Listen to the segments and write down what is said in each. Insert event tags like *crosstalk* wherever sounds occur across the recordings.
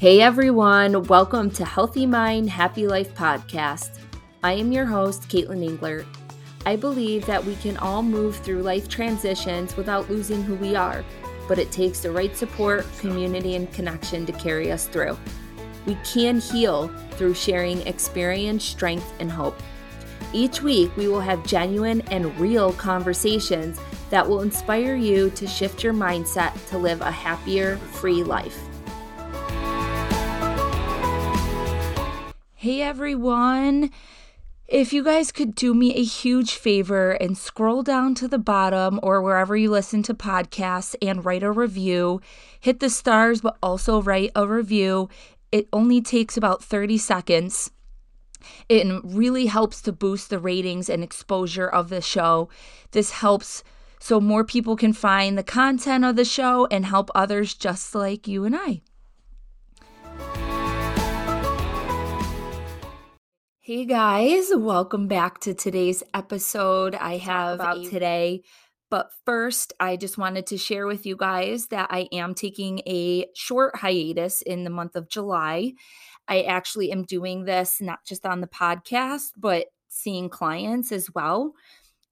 Hey everyone, welcome to Healthy Mind, Happy Life podcast. I am your host, Katelyn Englert. I believe that we can all move through life transitions without losing who we are, but it takes the right support, community, and connection to carry us through. We can heal through sharing experience, strength, and hope. Each week, we will have genuine and real conversations that will inspire you to shift your mindset to live a happier, free life. Hey everyone! If you guys could do me a huge favor and scroll down to the bottom or wherever you listen to podcasts and write a review, hit the stars, but also write a review. It only takes about 30 seconds. It really helps to boost the ratings and exposure of the show. This helps so more people can find the content of the show and help others just like you and I. Hey guys, welcome back to today's episode. I have about today. But first, I just wanted to share with you guys that I am taking a short hiatus in the month of July. I actually am doing this not just on the podcast, but seeing clients as well.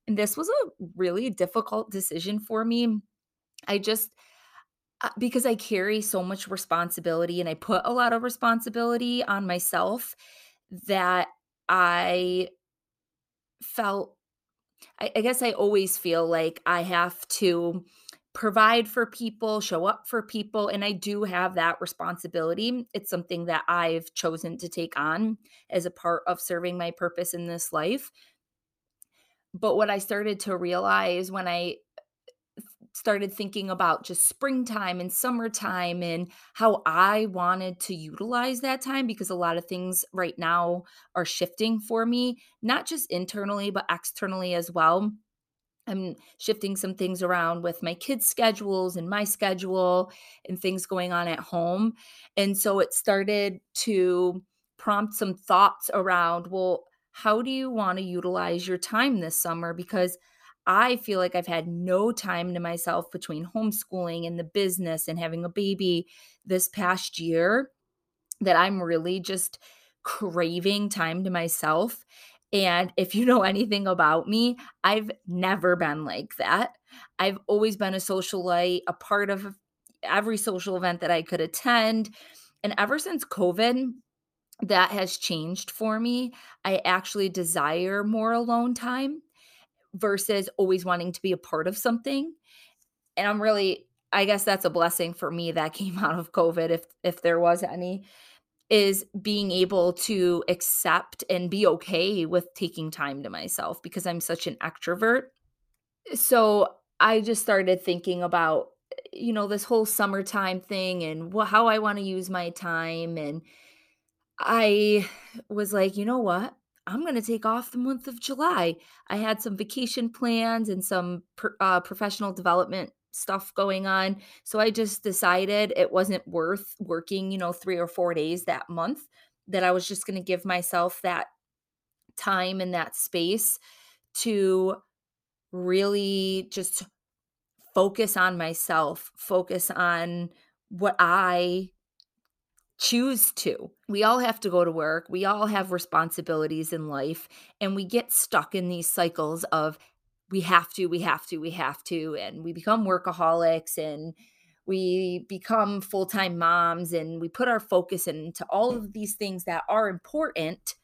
And this was a really difficult decision for me. I just, uh, because I carry so much responsibility and I put a lot of responsibility on myself that I felt, I, I guess I always feel like I have to provide for people, show up for people. And I do have that responsibility. It's something that I've chosen to take on as a part of serving my purpose in this life. But what I started to realize when I started thinking about just springtime and summertime and how I wanted to utilize that time because a lot of things right now are shifting for me, not just internally, but externally as well. I'm shifting some things around with my kids' schedules and my schedule and things going on at home. And so it started to prompt some thoughts around well, how do you want to utilize your time this summer? Because I feel like I've had no time to myself between homeschooling and the business and having a baby this past year that I'm really just craving time to myself. And if you know *laughs* anything about me, I've never been like that. I've always been a socialite, a part of every social event that I could attend. And ever since COVID, that has changed for me. I actually desire more alone time versus always wanting to be a part of something. And I'm really I guess that's a blessing for me that *laughs* came out of COVID if if there was any is being able to accept and be okay with taking time to myself because I'm such an extrovert. So I just started thinking about you know this whole summertime thing and wh- how I want to use my time and I was like, you know what? I'm going to take off the month of July. I had some vacation plans and some per, uh, professional development stuff going on. So I just decided it wasn't worth working, you know, three or four days that month, that I was just going to give myself that time and that space to really just focus on myself, focus on what I choose to. We all have to go to work. We all have responsibilities in life, and we get stuck in these cycles of we have to, we have to, we have to, and we become workaholics and we become full time moms and we put our focus into all of these things that are important.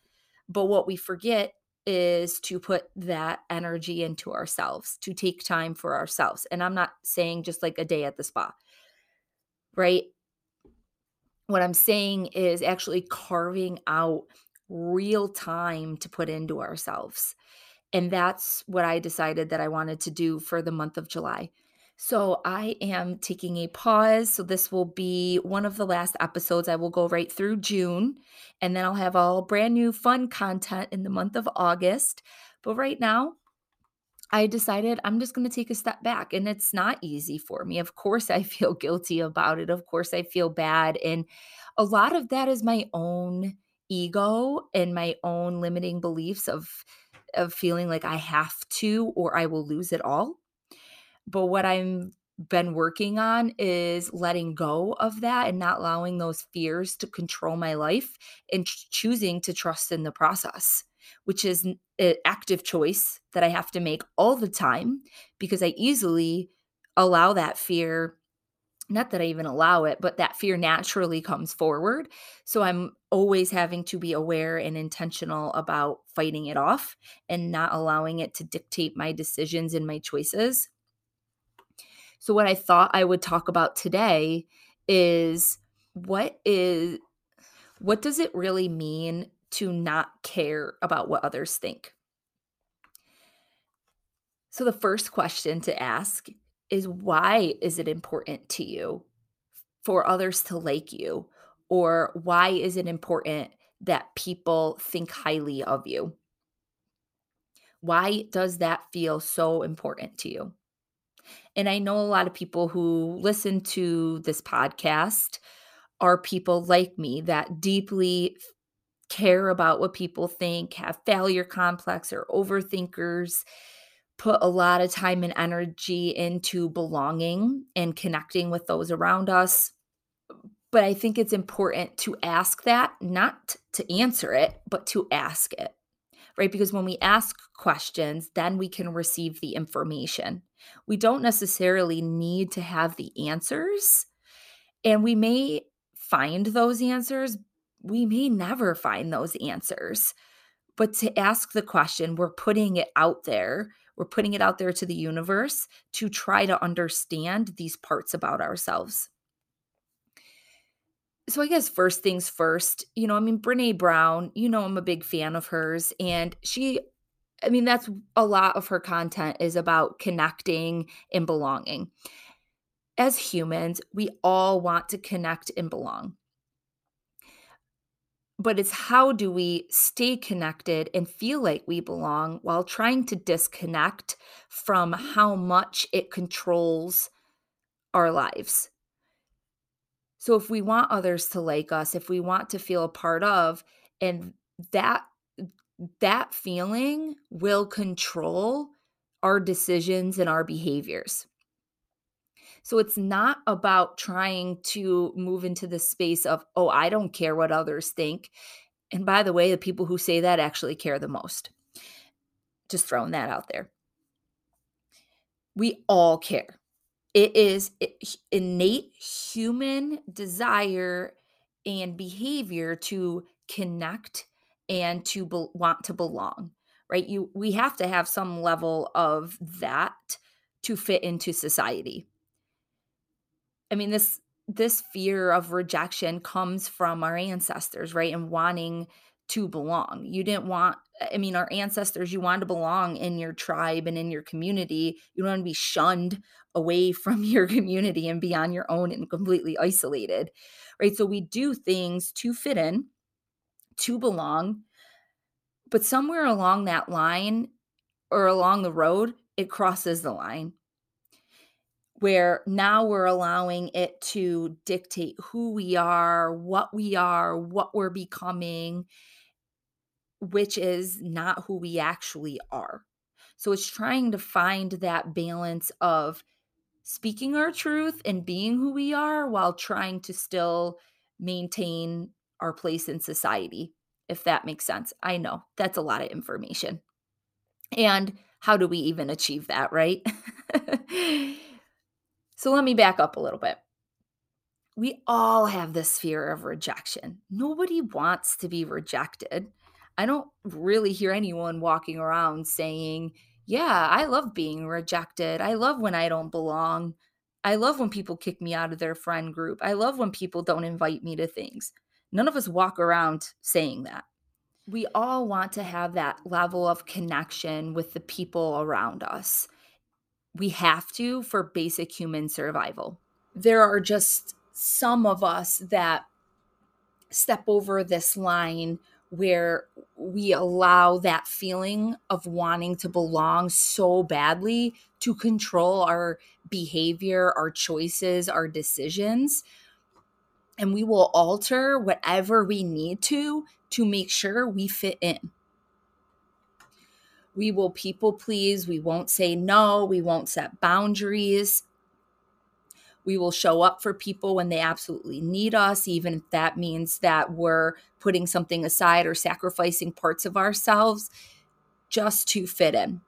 But what we forget is to put that energy into ourselves, to take time for ourselves. And I'm not saying just like a day at the spa, right? What I'm saying is actually carving out real time to put into ourselves. And that's what I decided that I wanted to do for the month of July. So I am taking a pause. So this will be one of the last episodes. I will go right through June and then I'll have all brand new fun content in the month of August. But right now, I decided I'm just going to take a step back. And it's not easy for me. Of course, I feel *laughs* guilty about it. Of course, I feel bad. And a lot of that is my own ego and my own limiting beliefs of of feeling like I have to or I will lose it all. But what I've been working on is letting go of that and not allowing those fears to control my life and ch- choosing to trust in the process, which is an active choice that I have to make all the time because I easily allow that fear not that I even allow it, but that fear naturally comes forward. So I'm always having to be aware and intentional about fighting it off and not allowing it to dictate my decisions and my choices. So, what I thought I would talk about today is what is what does it really mean to not care about what others think? So, the first question to ask is why is it important to you for others to like you? Or why is it important that people think highly of you? Why does that feel so important to you? And I know a lot of people who listen to this podcast are people like me that deeply care about what people think, have failure complex, or overthinkers, put a lot of time and energy into belonging and connecting with those around us. But I think it's important to ask that, not to answer it, but to ask it right? Because when we ask questions, then we can receive the information. We don't necessarily need to have the answers, and we may find those answers. We may never find those answers. But to ask the question, we're putting it out there. We're putting it out there to the universe to try to understand these parts about ourselves so I guess first things first, you know, I mean, Brene Brown, you know, I'm a big fan of hers. And she, I mean, that's a lot of her content is about connecting and belonging. As humans, we all want to connect and belong. But it's how do we stay connected and feel like we belong while trying to disconnect from how much it controls our lives so if we want others to like us, if we want to feel a part of, and that that feeling will control our decisions and our behaviors. So it's not about trying to move into the space of, oh, I don't care what others think. And by the way, the people who say that actually care the most. Just throwing that out there. We all care. It is innate human desire and behavior to connect and to be- want to belong, right? You we have to have some level of that to fit into society. I mean this this fear of rejection comes from our ancestors, right? And wanting to belong. You didn't want I mean, our ancestors, you wanted to belong in your tribe and in your community. You don't want to be shunned away *laughs* from your community and be on your own and completely isolated, right? So we do things to fit in, to belong. But somewhere along that line or along the road, it crosses the line where now we're allowing it to dictate who we are, what we are, what we're becoming which is not who we actually are. So it's trying to find that balance of speaking our truth and being who we are while trying to still maintain our place in society, if that makes sense. I know that's a lot of information. And how do we even achieve that, right? *laughs* so let me back up a little bit. We all have this fear of rejection. Nobody wants to be rejected. I don't really hear anyone walking around saying, Yeah, I love being rejected. I love when I don't belong. I love when people kick me out of their friend group. I love when people don't invite me to things. None of us walk around saying that. We all want to have that level of connection with the people around us. We have to for basic human survival. There are just some of us that step over this line where we allow that feeling of wanting to belong so badly to control our behavior, our choices, our decisions. And we will alter whatever we need to to make sure we fit in. We will people please. We won't say no. We won't set boundaries. We will show up for people when they absolutely need us, even if that means that we're putting something aside or sacrificing parts of ourselves just to fit in.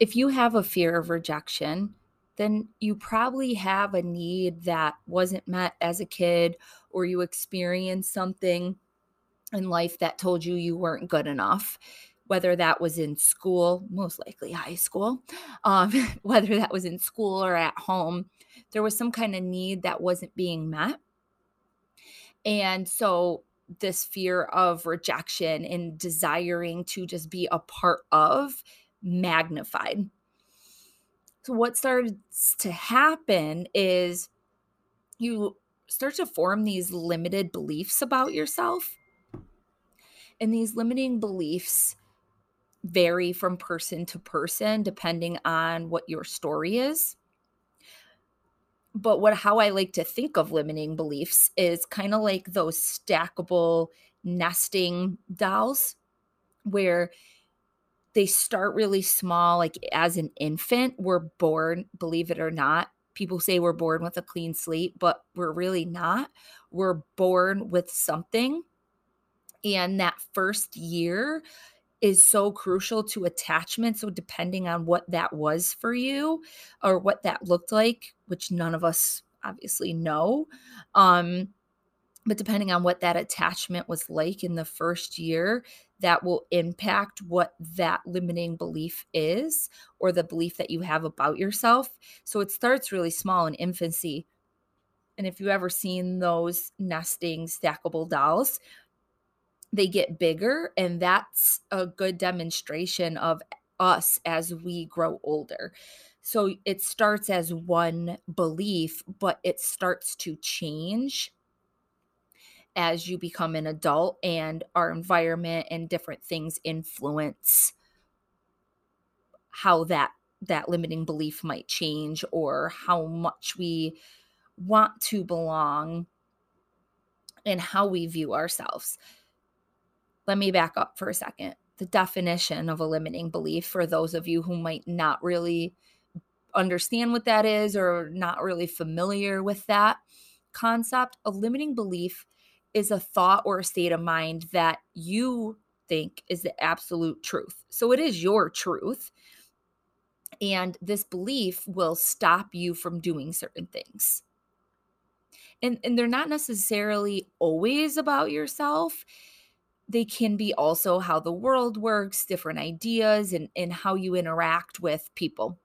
If you have a fear of rejection, then you probably have a need that wasn't met as a kid, or you experienced something in life that told you you weren't good enough whether that was in school, most likely high school, um, *laughs* whether that was in school or at home, there was some kind of need that wasn't being met. And so, this fear of rejection and desiring to just be a part of magnified. So, what starts to happen is you start to form these limited beliefs about yourself. And these limiting beliefs vary from person to person depending on what your story is. But what how I like to think of limiting beliefs is kind of like those stackable nesting dolls where they start really small like as an infant we're born believe it or not people say we're born with a clean slate but we're really not we're born with something and that first year is so crucial to attachment. So, depending on what that was for you or what that looked like, which none of us obviously know, um, but depending on what that attachment was like in the first year, that will impact what that limiting belief is or the belief that you have about yourself. So, it starts really small in infancy. And if you've ever seen those nesting stackable dolls, they get bigger and that's a good demonstration of us as we grow older. So it starts as one belief but it starts to change as you become an adult and our environment and different things influence how that that limiting belief might change or how much we want to belong and how we view ourselves let me back up for a second. The definition of a limiting belief for those of you who might not really understand what that is or not really familiar with that concept, a limiting belief is a thought or a state of mind that you think is the absolute truth. So it is your truth. And this belief will stop you from doing certain things. And, and they're not necessarily always about yourself they can be also how the world works, different ideas, and, and how you interact with people.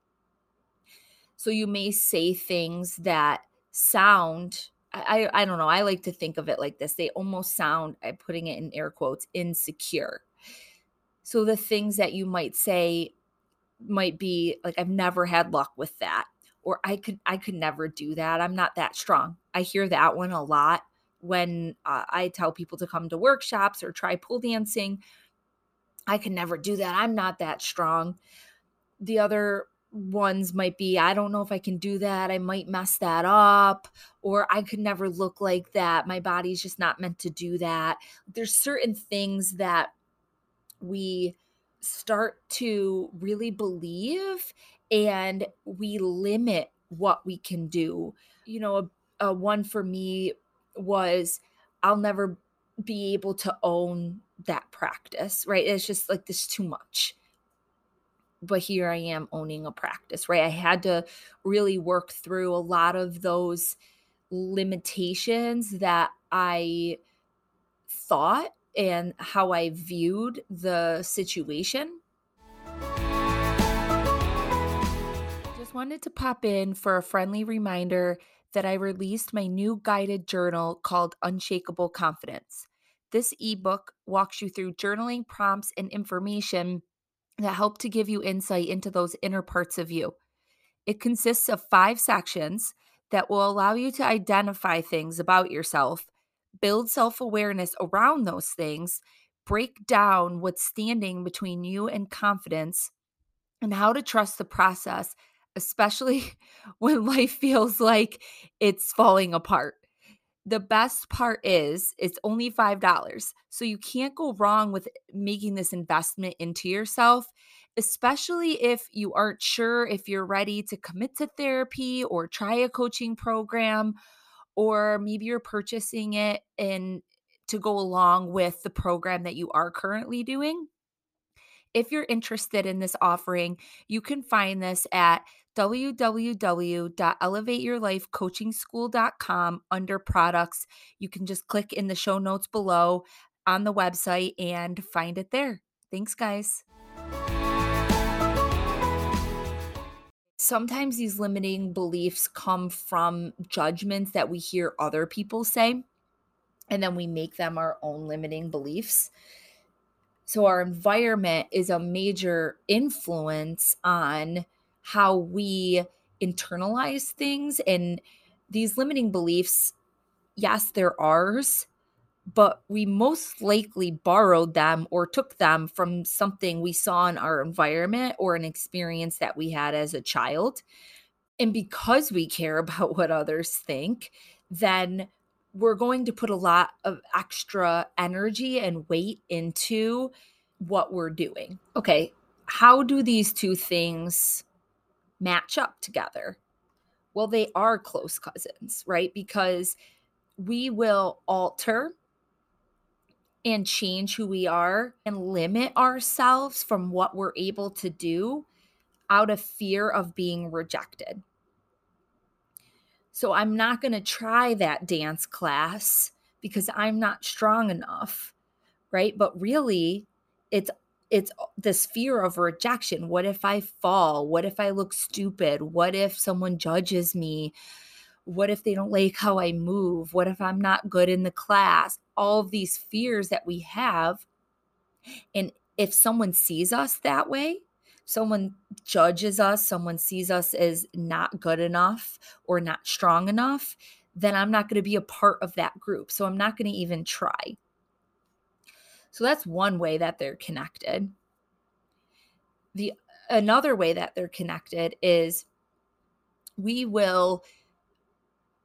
So you may say things that sound, I, I don't know, I like to think of it like this. They almost sound, I'm putting it in air quotes, insecure. So the things that you might say might be like, I've never had luck with that. Or I could I could never do that. I'm not that strong. I hear that one a lot when uh, I tell people to come to workshops or try pole dancing. I can never do that. I'm not that strong. The other ones might be I don't know if I can do that. I might mess that up or I could never look like that. My body's just not meant to do that. There's certain things that we start to really believe and we limit what we can do. You know, a, a one for me was I'll never be able to own that practice, right? It's just like this too much. But here I am owning a practice, right? I had to really work through a lot of those limitations that I thought and how I viewed the situation. Just wanted to pop in for a friendly reminder that I released my new guided journal called Unshakable Confidence. This ebook walks you through journaling prompts and information that help to give you insight into those inner parts of you. It consists of five sections that will allow you to identify things about yourself, build self awareness around those things, break down what's standing between you and confidence, and how to trust the process especially *laughs* when life feels like it's falling apart. The best part is it's only $5. So you can't go wrong with making this investment into yourself. especially if you aren't sure if you're ready to commit to therapy or try a coaching program, or maybe you're purchasing it and to go along with the program that you are currently doing. If you're interested in this offering, you can find this at www.elevateyourlifecoachingschool.com under products. You can just click in the show notes below on the website and find it there. Thanks, guys. Sometimes these limiting beliefs come from judgments that we hear other people say, and then we make them our own limiting beliefs. So, our environment is a major influence on how we internalize things. And these limiting beliefs, yes, they're ours, but we most likely borrowed them or took them from something we saw in our environment or an experience that we had as a child. And because we care *laughs* about what others think, then we're going to put a lot of extra energy and weight into what we're doing. Okay, how do these two things match up together? Well, they are close cousins, right? Because we will alter and change who we are and limit ourselves from what we're able to do out of fear of being rejected. So I'm not going to try that dance class because I'm not strong enough, right? But really, it's it's this fear of rejection. What if I fall? What if I look stupid? What if someone judges me? What if they don't like how I move? What if I'm not good in the class? All these fears that we have. And if someone sees us that way, someone judges us, someone sees us as not good enough or not strong enough, then I'm not going to be a part of that group. So I'm not going to even try. So that's one way that they're connected. The another way that they're connected is we will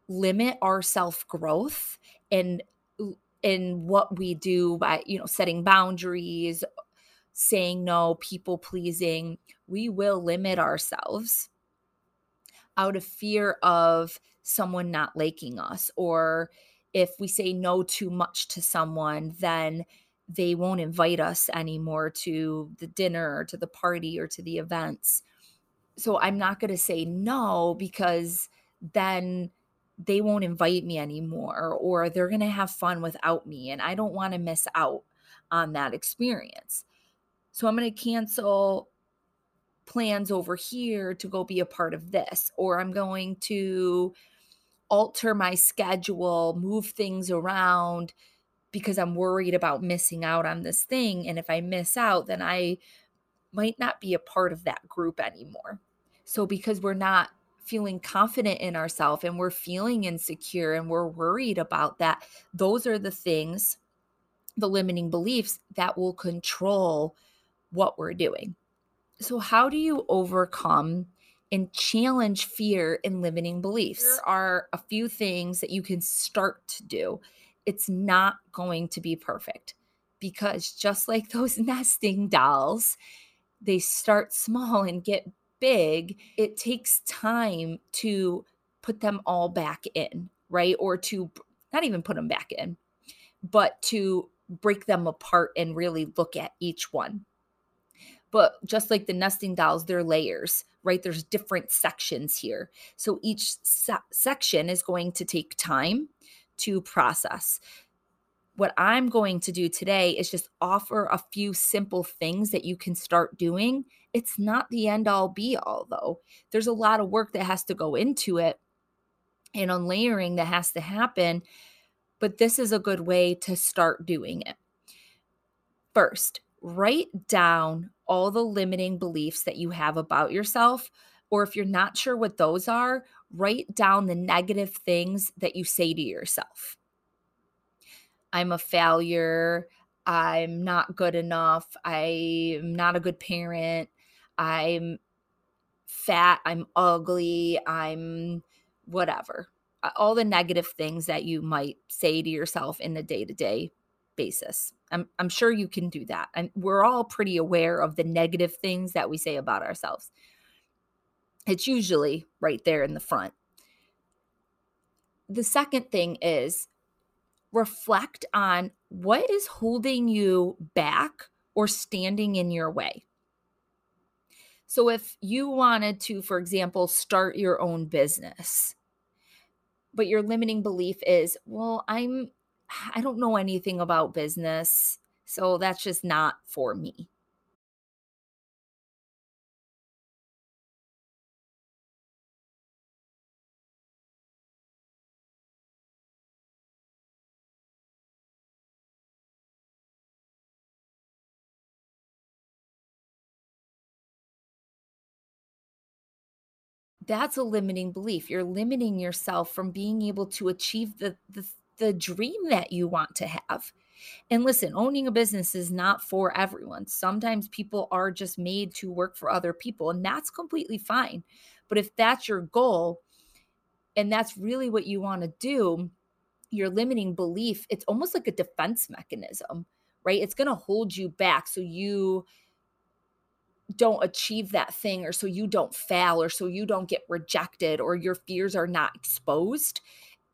limit our self-growth and in what we do by you know setting boundaries saying no, people pleasing, we will limit ourselves out of fear of someone not liking us. Or if we say no too much to someone, then they won't invite us anymore to the dinner or to the party or to the events. So I'm not going to say no because then they won't invite me anymore or they're going to have fun without me. And I don't want to miss out on that experience. So I'm going to cancel plans over here to go be a part of this, or I'm going to alter my schedule, move things around because I'm worried about missing out on this thing. And if I miss out, then I might not be a part of that group anymore. So, because we're not feeling confident in ourselves and we're feeling insecure and we're worried about that, those are the things, the limiting beliefs that will control what we're doing. So, how do you overcome and challenge fear and limiting beliefs? There are a few things that you can start to do. It's not going to be perfect because just like *laughs* those nesting dolls, they start small and get big. It takes time to put them all back in, right? Or to not even put them back in, but to break them apart and really look at each one. But just like the nesting dolls, they're layers, right? There's different sections here. So each se- section is going to take time to process. What I'm going to do today is just offer a few simple things that you can start doing. It's not the end all be all, though. There's a lot of work that has to go into it and on layering that has to happen. But this is a good way to start doing it. First, write down all the limiting beliefs that you have about yourself. Or if you're not sure what those are, write down the negative things that you say to yourself. I'm a failure. I'm not good enough. I'm not a good parent. I'm fat. I'm ugly. I'm whatever. All the negative things that you might say to yourself in the day to day basis. I'm, I'm sure you can do that. And we're all pretty aware of the negative things that we say about ourselves. It's usually right there in the front. The second thing is reflect on what is holding you back or standing in your way. So, if you wanted to, for example, start your own business, but your limiting belief is, well, I'm, I don't know anything about business. So that's just not for me. that's a limiting belief. You're limiting yourself from being able to achieve the, the, the dream that you want to have. And listen, owning a business is not for everyone. Sometimes people are just made to work for other people, and that's completely fine. But if that's your goal and that's really what you want to do, your limiting belief, it's almost like a defense mechanism, right? It's going to hold you back. So you don't achieve that thing or so you don't fail or so you don't get rejected or your fears are not exposed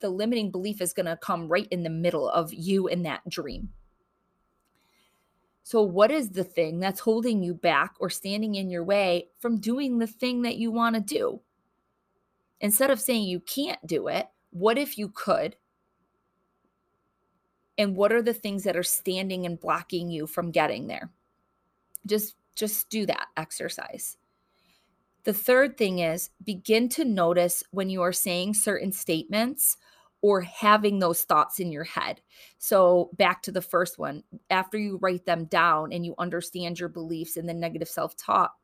the limiting belief is going to come right in the middle of you and that dream. So what is the thing that's holding you back or standing in your way from doing the thing that you want to do? Instead of saying you can't do it what if you could? And what are the things that are standing and blocking you from getting there? Just just do that exercise. The third thing is begin to notice when you are saying certain statements or having those thoughts in your head. So, back to the first one, after you write them down and you understand your beliefs and the negative self talk,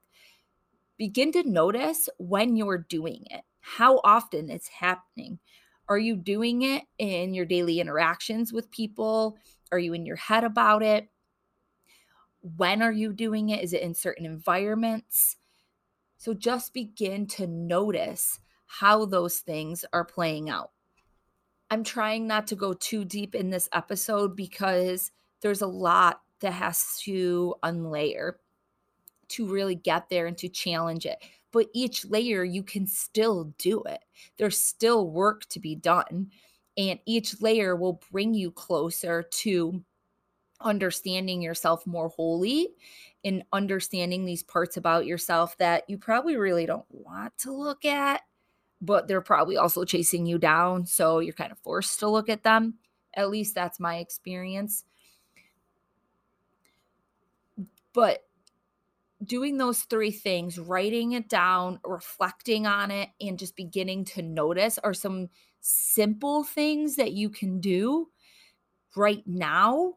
begin to notice when you're doing it, how often it's happening. Are you doing it in your daily interactions with people? Are you in your head about it? When are you doing it? Is it in certain environments? So just begin to notice how those things are playing out. I'm trying not to go too deep in this episode because there's a lot that has to unlayer to really get there and to challenge it. But each layer, you can still do it. There's still work to be done. And each layer will bring you closer to understanding yourself more wholly and understanding these parts about yourself that you probably really don't want to look at, but they're probably also chasing you down. So you're kind of forced to look at them. At least that's my experience. But doing those three things, writing it down, reflecting on it, and just beginning to notice are some simple things that you can do right now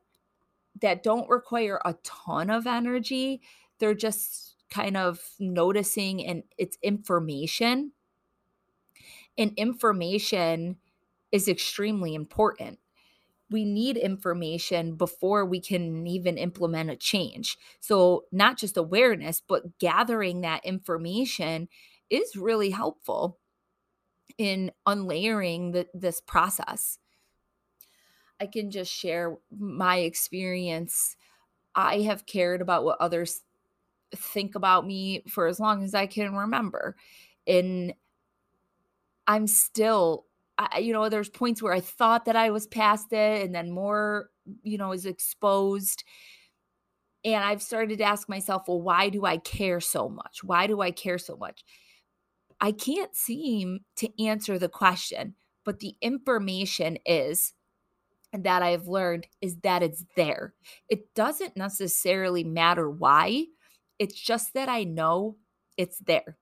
that don't require a ton of energy. They're just kind of noticing and it's information. And information is extremely important. We need information before we can even implement a change. So, not just awareness, but gathering that information is really helpful in unlayering the, this process. I can just share my experience. I have cared about what others think about me for as long as I can remember. And I'm still, I, you know, there's points where I thought that I was past it and then more, you know, is exposed. And I've started to ask myself, well, why do I care so much? Why do I care so much? I can't seem to answer the question, but the information is that I've learned is that it's there. It doesn't necessarily matter why, it's just that I know it's there.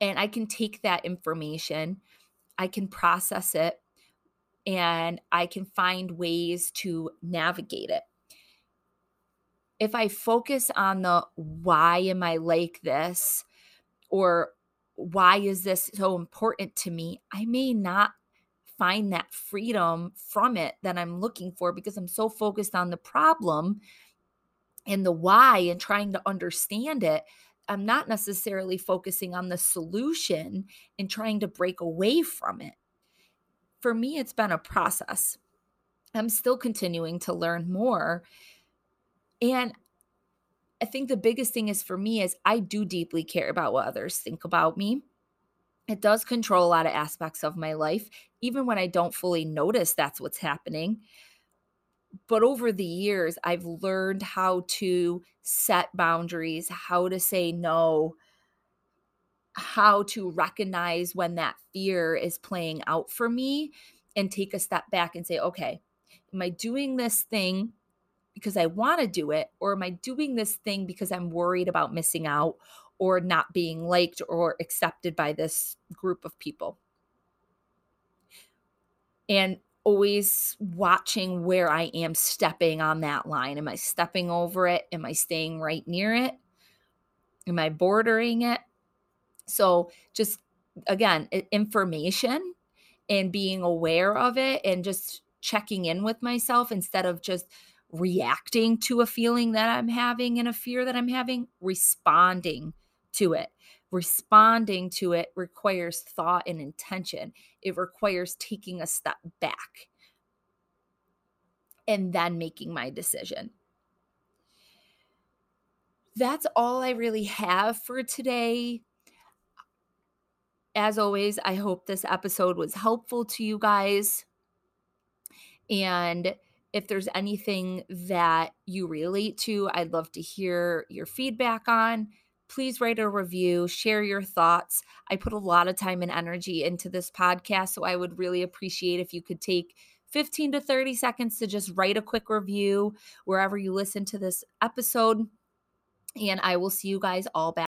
And I can take that information, I can process it, and I can find ways to navigate it. If I focus on the why am I like this, or why is this so important to me, I may not find that freedom from it that I'm looking for because I'm so focused on the problem and the why and trying to understand it. I'm not necessarily focusing on the solution and trying to break away from it. For me, it's been a process. I'm still continuing to learn more. And I think the biggest thing is for me is I do deeply care about what others think about me. It does control a lot of aspects of my life, even when I don't fully notice that's what's happening. But over the years, I've learned how to set boundaries, how to say no, how to recognize when that fear is playing out for me and take a step back and say, okay, am I doing this thing because I want to do it? Or am I doing this thing because I'm worried about missing out or not being liked or accepted by this group of people? And always watching where I am stepping on that line. Am I stepping over it? Am I staying right near it? Am I bordering it? So, just again, information and being aware of it and just checking in with myself instead of just reacting to a feeling that I'm having and a fear that I'm having, responding to it. Responding to it requires thought and intention. It requires taking a step back and then making my decision. That's all I really have for today. As always, I hope this episode was helpful to you guys. And if there's anything that you relate to, I'd love to hear your feedback on. Please write a review, share your thoughts. I put a lot of time and energy into this podcast, so I would really appreciate if you could take 15 to 30 seconds to just write a quick review wherever you listen to this episode. And I will see you guys all back.